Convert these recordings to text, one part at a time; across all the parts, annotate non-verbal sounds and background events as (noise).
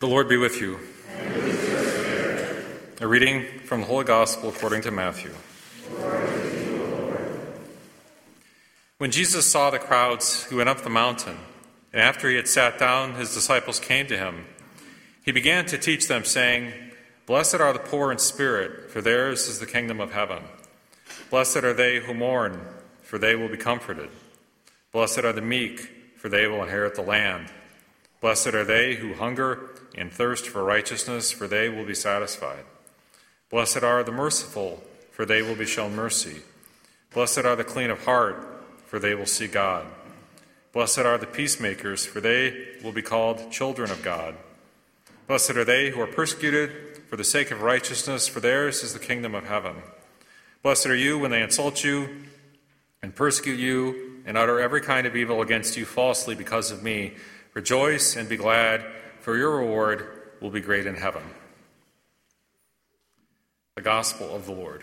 The Lord be with you. A reading from the Holy Gospel according to Matthew. When Jesus saw the crowds, he went up the mountain, and after he had sat down, his disciples came to him. He began to teach them, saying, Blessed are the poor in spirit, for theirs is the kingdom of heaven. Blessed are they who mourn, for they will be comforted. Blessed are the meek, for they will inherit the land. Blessed are they who hunger and thirst for righteousness, for they will be satisfied. Blessed are the merciful, for they will be shown mercy. Blessed are the clean of heart, for they will see God. Blessed are the peacemakers, for they will be called children of God. Blessed are they who are persecuted for the sake of righteousness, for theirs is the kingdom of heaven. Blessed are you when they insult you and persecute you and utter every kind of evil against you falsely because of me. Rejoice and be glad, for your reward will be great in heaven. The Gospel of the Lord.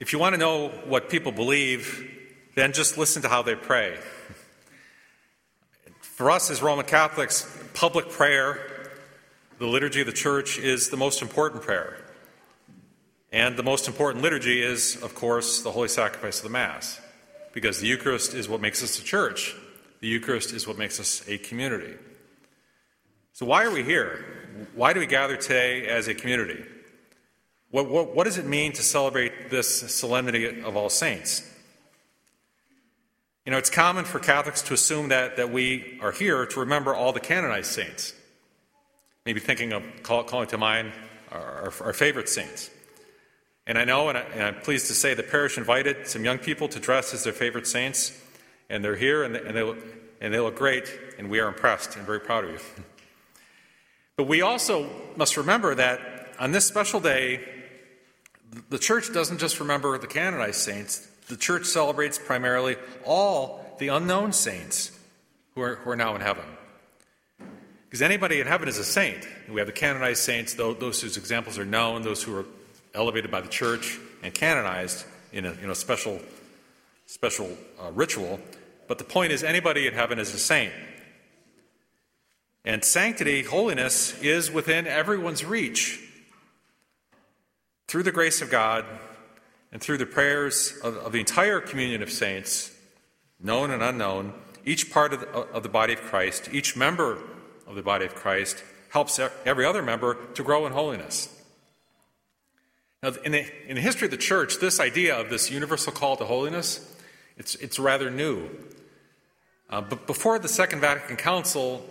If you want to know what people believe, then just listen to how they pray. For us as Roman Catholics, public prayer, the liturgy of the church, is the most important prayer. And the most important liturgy is, of course, the holy sacrifice of the Mass because the Eucharist is what makes us a church. The Eucharist is what makes us a community. So, why are we here? Why do we gather today as a community? What, what, what does it mean to celebrate this solemnity of all saints? You know, it's common for Catholics to assume that, that we are here to remember all the canonized saints. Maybe thinking of call, calling to mind our, our, our favorite saints. And I know, and, I, am pleased to say, the parish invited some young people to dress as their favorite saints, and they're here, and they, and they, look, and they look great, and we are impressed and very proud of you. (laughs) but we also must remember that on this special day, the church doesn't just remember the canonized saints, the church celebrates primarily all the unknown saints who are, who are now in heaven. Because anybody in heaven is a saint. We have the canonized saints, those whose examples are known, those who are elevated by the church and canonized in a, in a special, special uh, ritual. But the point is, anybody in heaven is a saint. And sanctity, holiness, is within everyone's reach. Through the grace of God and through the prayers of, of the entire communion of saints, known and unknown, each part of the, of the body of Christ, each member of the body of Christ, helps every other member to grow in holiness. Now, in the, in the history of the church, this idea of this universal call to holiness, it's, it's rather new. Uh, but before the Second Vatican Council,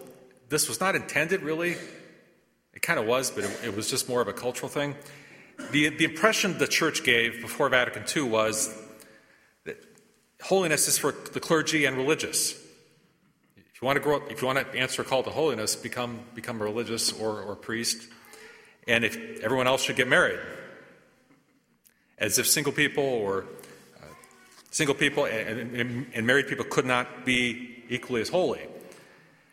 this was not intended really. It kind of was, but it, it, was just more of a cultural thing. The, the impression the church gave before Vatican II was that holiness is for the clergy and religious. If you want to grow up, if you want to answer a call to holiness, become, become a religious or, or priest. And if everyone else should get married, as if single people or uh, single people and, and, and married people could not be equally as holy.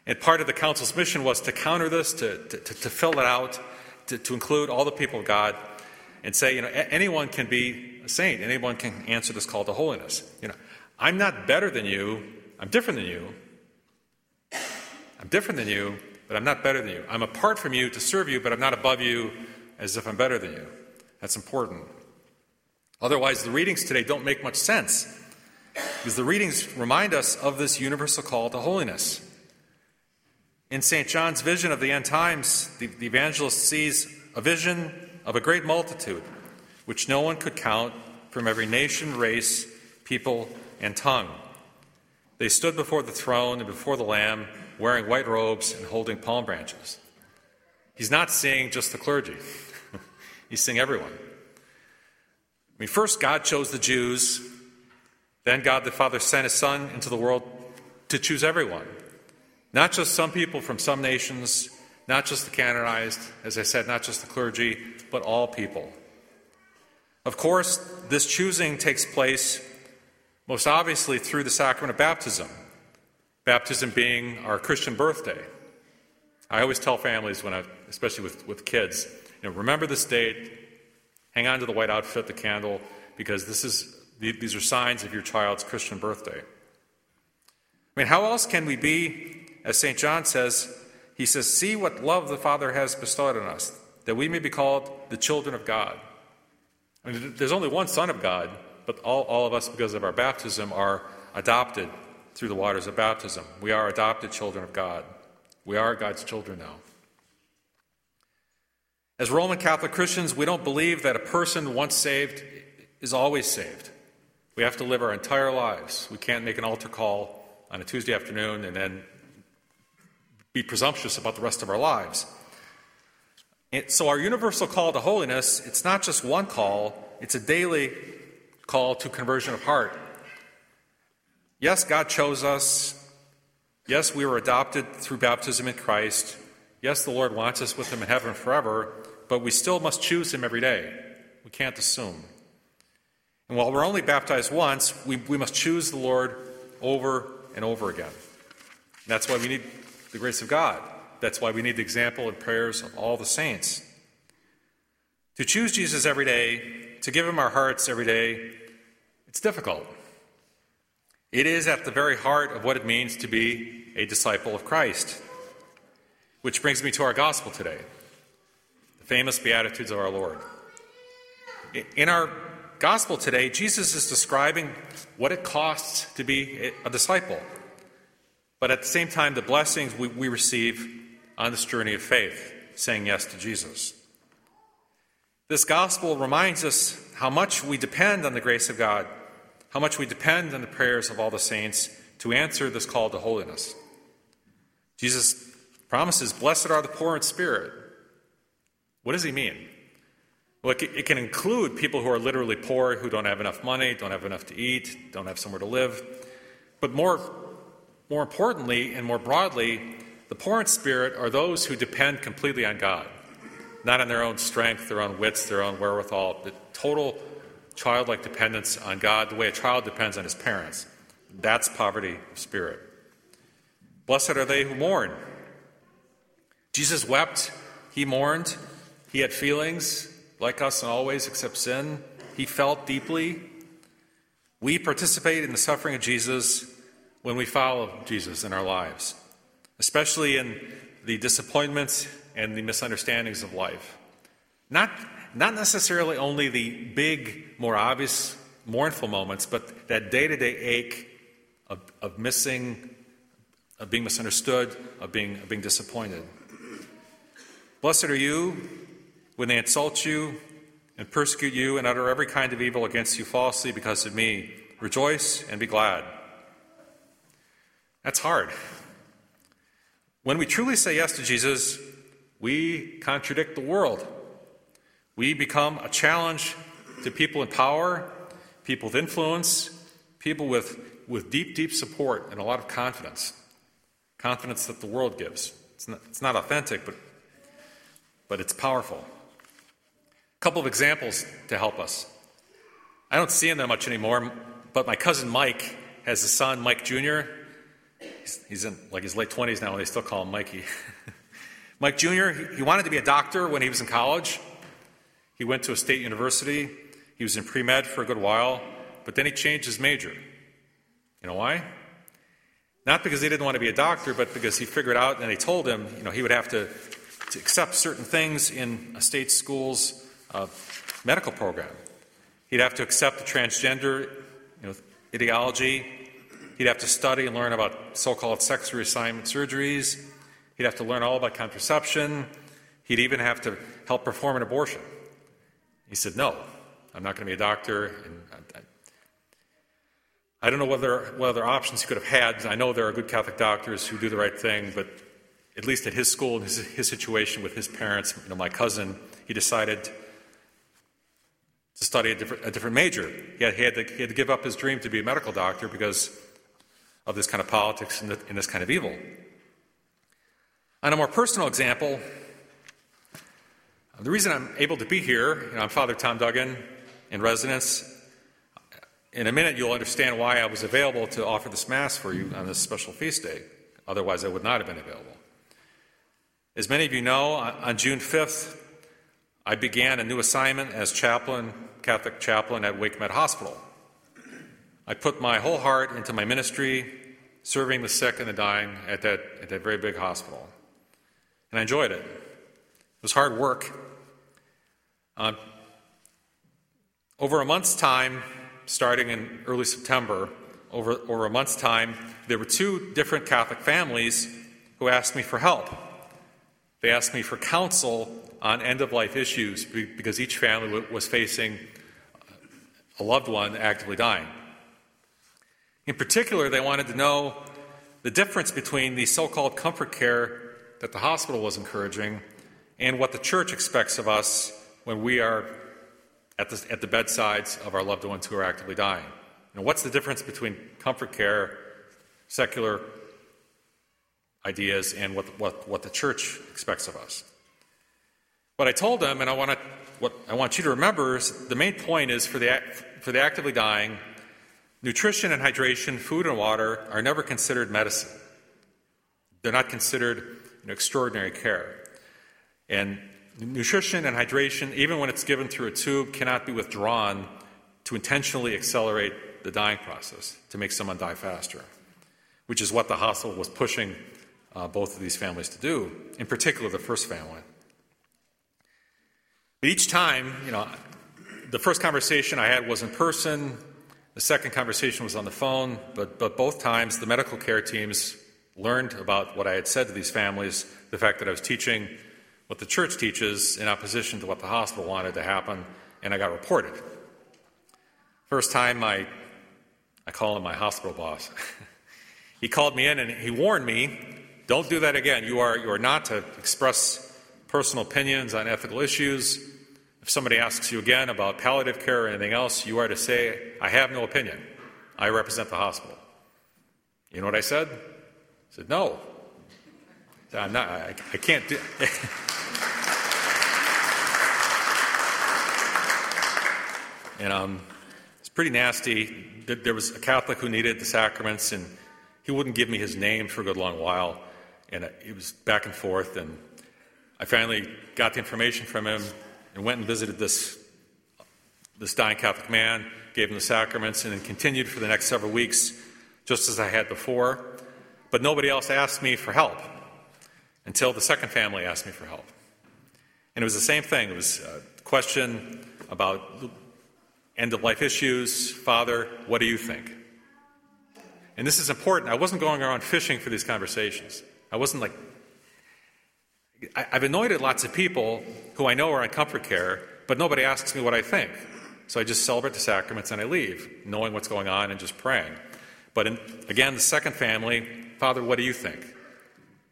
And part of the council's mission was to counter this, to, to, to fill it out, to, to, include all the people of God, and say, you know, anyone can be a saint, anyone can answer this call to holiness. You know, I'm not better than you, I'm different than you. I'm different than you, but I'm not better than you. I'm apart from you to serve you, but I'm not above you as if I'm better than you. That's important. Otherwise, the readings today don't make much sense because the readings remind us of this universal call to holiness. In St. John's vision of the end times, the, the evangelist sees a vision of a great multitude, which no one could count from every nation, race, people, and tongue. They stood before the throne and before the Lamb, wearing white robes and holding palm branches. He's not seeing just the clergy, (laughs) he's seeing everyone. Mean, first, God chose the Jews. Then, God the Father sent His Son into the world to choose everyone. Not just some people from some nations, not just the canonized, as I said, not just the clergy, but all people. Of course, this choosing takes place most obviously through the sacrament of baptism, baptism being our Christian birthday. I always tell families, when I, especially with, with kids, you know, remember this date, Hang on to the white outfit, the candle, because this is, these are signs of your child's Christian birthday. I mean, how else can we be, as St. John says, he says, See what love the Father has bestowed on us, that we may be called the children of God. I mean, there's only one Son of God, but all, all of us, because of our baptism, are adopted through the waters of baptism. We are adopted children of God. We are God's children now. As Roman Catholic Christians, we don't believe that a person once saved is always saved. We have to live our entire lives. We can't make an altar call on a Tuesday afternoon and then be presumptuous about the rest of our lives. so, our universal call to holiness, it's not just one call, it's a daily call to conversion of heart. Yes, God chose us. Yes, we were adopted through baptism in Christ. Yes, the Lord wants us with Him in heaven forever, but we still must choose Him every day. We can't assume. And while we're only baptized once, we, we must choose the Lord over and over again. And that's why we need the grace of God. That's why we need the example and prayers of all the saints. To choose Jesus every day, to give Him our hearts every day, it's difficult. It is at the very heart of what it means to be a disciple of Christ. Which brings me to our gospel today famous Beatitudes of our Lord. In our gospel today, Jesus is describing what it costs to be a disciple, but at the same time, the blessings we, we receive on this journey of faith, saying yes to Jesus. This gospel reminds us how much we depend on the grace of God how much we depend on the prayers of all the saints to answer this call to holiness. Jesus promises, Blessed are the poor in spirit. What does he mean? Well, it can include people who are literally poor, who don't have enough money, don't have enough to eat, don't have somewhere to live. But more, more importantly and more broadly, the poor in spirit are those who depend completely on God, not on their own strength, their own wits, their own wherewithal, the total childlike dependence on God the way a child depends on his parents. That's poverty of spirit. Blessed are they who mourn. Jesus wept, he mourned, he had feelings like us in all ways except sin. He felt deeply. We participate in the suffering of Jesus when we follow Jesus in our lives, especially in the disappointments and the misunderstandings of life. Not not necessarily only the big, more obvious, mournful moments, but that day to day ache of, of missing, of being misunderstood, of being, of being disappointed. Blessed are you when they insult you and persecute you and utter every kind of evil against you falsely because of me. Rejoice and be glad. That's hard. When we truly say yes to Jesus, we contradict the world. We become a challenge to people in power, people with influence, people with, with deep, deep support and a lot of confidence. Confidence that the world gives. It's not, it's not authentic, but, but it's powerful. Couple of examples to help us. I don't see him that much anymore, but my cousin Mike has a son, Mike Jr. He's, he's in like his late 20s now, and they still call him Mikey. (laughs) Mike Jr., he, he wanted to be a doctor when he was in college. He went to a state university. He was in pre med for a good while, but then he changed his major. You know why? Not because he didn't want to be a doctor, but because he figured out, and they told him, you know, he would have to, to accept certain things in a state school's uh, medical program. He'd have to accept the transgender you know, ideology. He'd have to study and learn about so called sex reassignment surgeries. He'd have to learn all about contraception. He'd even have to help perform an abortion. He said, No, I'm not going to be a doctor. And I, I don't know what other, what other options he could have had. I know there are good Catholic doctors who do the right thing, but at least at his school and his, his situation with his parents, you know, my cousin, he decided to study a different, a different major. He had, he, had to, he had, to, give up his dream to be a medical doctor because of this kind of politics and, the, and this kind of evil. On a more personal example, the reason I'm able to be here, you know, I'm Father Tom Duggan in residence. In a minute, you'll understand why I was available to offer this Mass for you on this special feast day. Otherwise, I would not have been available. As many of you know, on June 5th, I began a new assignment as chaplain, Catholic chaplain at WakeMed Hospital. I put my whole heart into my ministry, serving the sick and the dying at that, at that very big hospital. And I enjoyed it. It was hard work. Uh, over a month's time, starting in early September, over, over a month's time, there were two different Catholic families who asked me for help. They asked me for counsel on end of life issues because each family was facing a loved one actively dying. In particular, they wanted to know the difference between the so called comfort care that the hospital was encouraging and what the church expects of us when we are at the, at the bedsides of our loved ones who are actively dying. You know, what's the difference between comfort care, secular ideas, and what, what, what the church expects of us? What I told them, and I want, what I want you to remember, is the main point is for the, for the actively dying, nutrition and hydration, food and water are never considered medicine. They're not considered you know, extraordinary care. And nutrition and hydration, even when it's given through a tube, cannot be withdrawn to intentionally accelerate the dying process, to make someone die faster, which is what the hospital was pushing uh, both of these families to do, in particular the first family. But each time, you know, the first conversation I had was in person, the second conversation was on the phone, but, but both times the medical care teams learned about what I had said to these families, the fact that I was teaching what the church teaches in opposition to what the hospital wanted to happen, and I got reported. First time I, I call him my hospital boss. (laughs) he called me in and he warned me, don't do that again. You are, you are not to express personal opinions on ethical issues. If somebody asks you again about palliative care or anything else, you are to say, I have no opinion. I represent the hospital. You know what I said? I said, No. I'm not, I, I can't do (laughs) And um, it's pretty nasty. There was a Catholic who needed the sacraments, and he wouldn't give me his name for a good long while. And it was back and forth. And I finally got the information from him and went and visited this, this dying Catholic man, gave him the sacraments, and then continued for the next several weeks, just as I had before. But nobody else asked me for help until the second family asked me for help. And it was the same thing. It was a question about end of life issues. Father, what do you think? And this is important. I wasn't going around fishing for these conversations. I wasn't like, I, have anointed lots of people who I know are on comfort care, but nobody asks me what I think. So I just celebrate the sacraments and I leave, knowing what's going on and just praying. But in, again, the second family, Father, what do you think?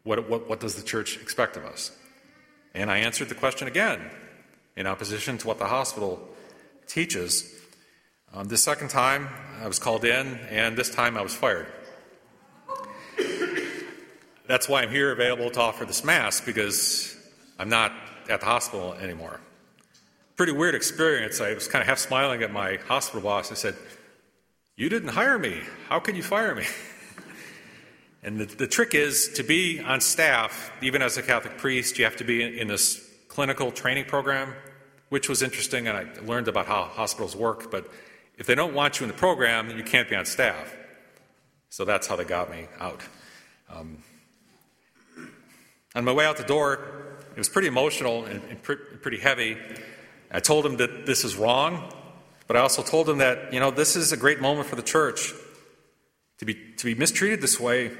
What, what, what does the church expect of us? And I answered the question again in opposition to what the hospital teaches. Um, the second time, I was called in, and this time I was fired. That's why I'm here available to offer this Mass, because I'm not at the hospital anymore. Pretty weird experience. I was kind of half smiling at my hospital boss. I said, You didn't hire me. How can you fire me? (laughs) and the, the trick is to be on staff, even as a Catholic priest, you have to be in, in this clinical training program which was interesting, and I learned about how hospitals work. But if they don't want you in the program, then you can't be on staff. So that's how they got me out. Um, on my way out the door, it was pretty emotional and, and pretty heavy. I told him that this is wrong, but I also told him that, you know, this is a great moment for the church to be, to be mistreated this way,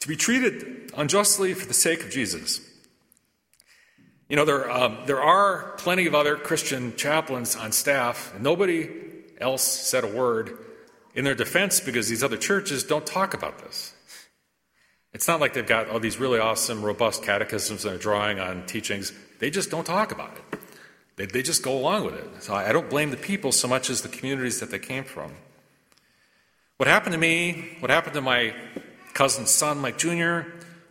to be treated unjustly for the sake of Jesus. You know, there, um, there are plenty of other Christian chaplains on staff, and nobody else said a word in their defense because these other churches don't talk about this. It's not like they've got all these really awesome, robust catechisms and are drawing on teachings. They just don't talk about it. They, they just go along with it. So I, don't blame the people so much as the communities that they came from. What happened to me, what happened to my cousin's son, Mike Jr.,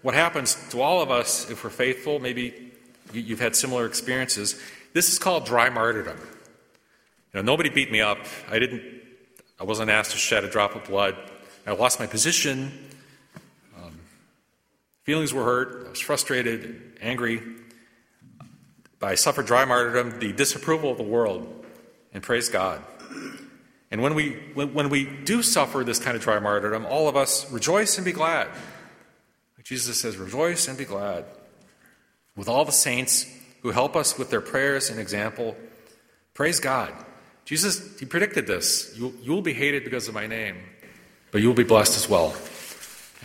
what happens to all of us if we're faithful, maybe You've had similar experiences. This is called dry martyrdom. You know, nobody beat me up. I didn't. I wasn't asked to shed a drop of blood. I lost my position. Feelings were hurt. I was frustrated, angry. I suffered dry martyrdom, the disapproval of the world, and praise God. And when we, when, when we do suffer this kind of dry martyrdom, all of us rejoice and be glad. Jesus says, rejoice and be glad. With all the saints who help us with their prayers and example, praise God. Jesus, he predicted this. You, you will be hated because of my name, but you will be blessed as well.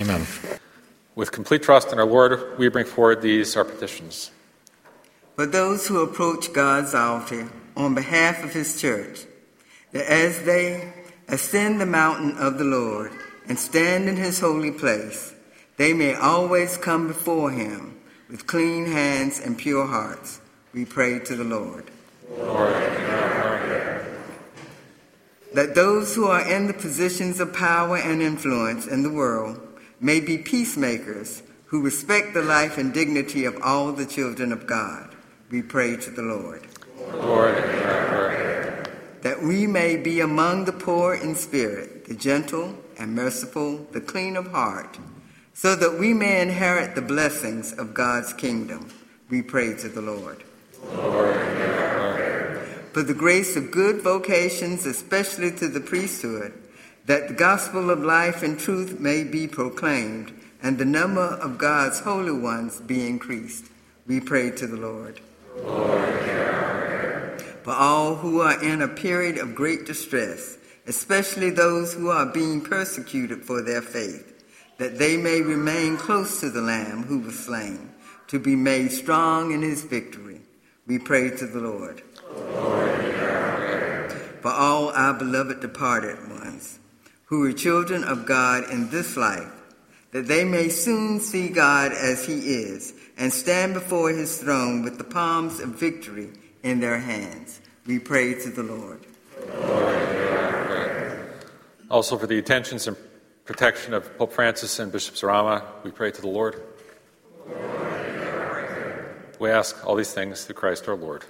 Amen. With complete trust in our Lord, we bring forward these, our petitions. For those who approach God's altar on behalf of his church, that as they ascend the mountain of the Lord and stand in his holy place, they may always come before him with clean hands and pure hearts. We pray to the Lord. Lord that those who are in the positions of power and influence in the world may be peacemakers who respect the life and dignity of all the children of God. We pray to the Lord. Lord, that we may be among the poor in spirit, the gentle and merciful, the clean of heart, so that we may inherit the blessings of God's kingdom. We pray to the Lord. Lord for the grace of good vocations, especially to the priesthood, that the gospel of life and truth may be proclaimed, and the number of God's holy ones be increased. We pray to the Lord. Lord for all who are in a period of great distress, especially those who are being persecuted for their faith, that they may remain close to the Lamb who was slain, to be made strong in his victory. We pray to the Lord. For all our beloved departed ones, who are children of God in this life, that they may soon see God as he is and stand before his throne with the palms of victory in their hands. We pray to the Lord. Also, for the attentions and protection of Pope Francis and Bishop Zarama, we pray to the Lord. We ask all these things through Christ our Lord.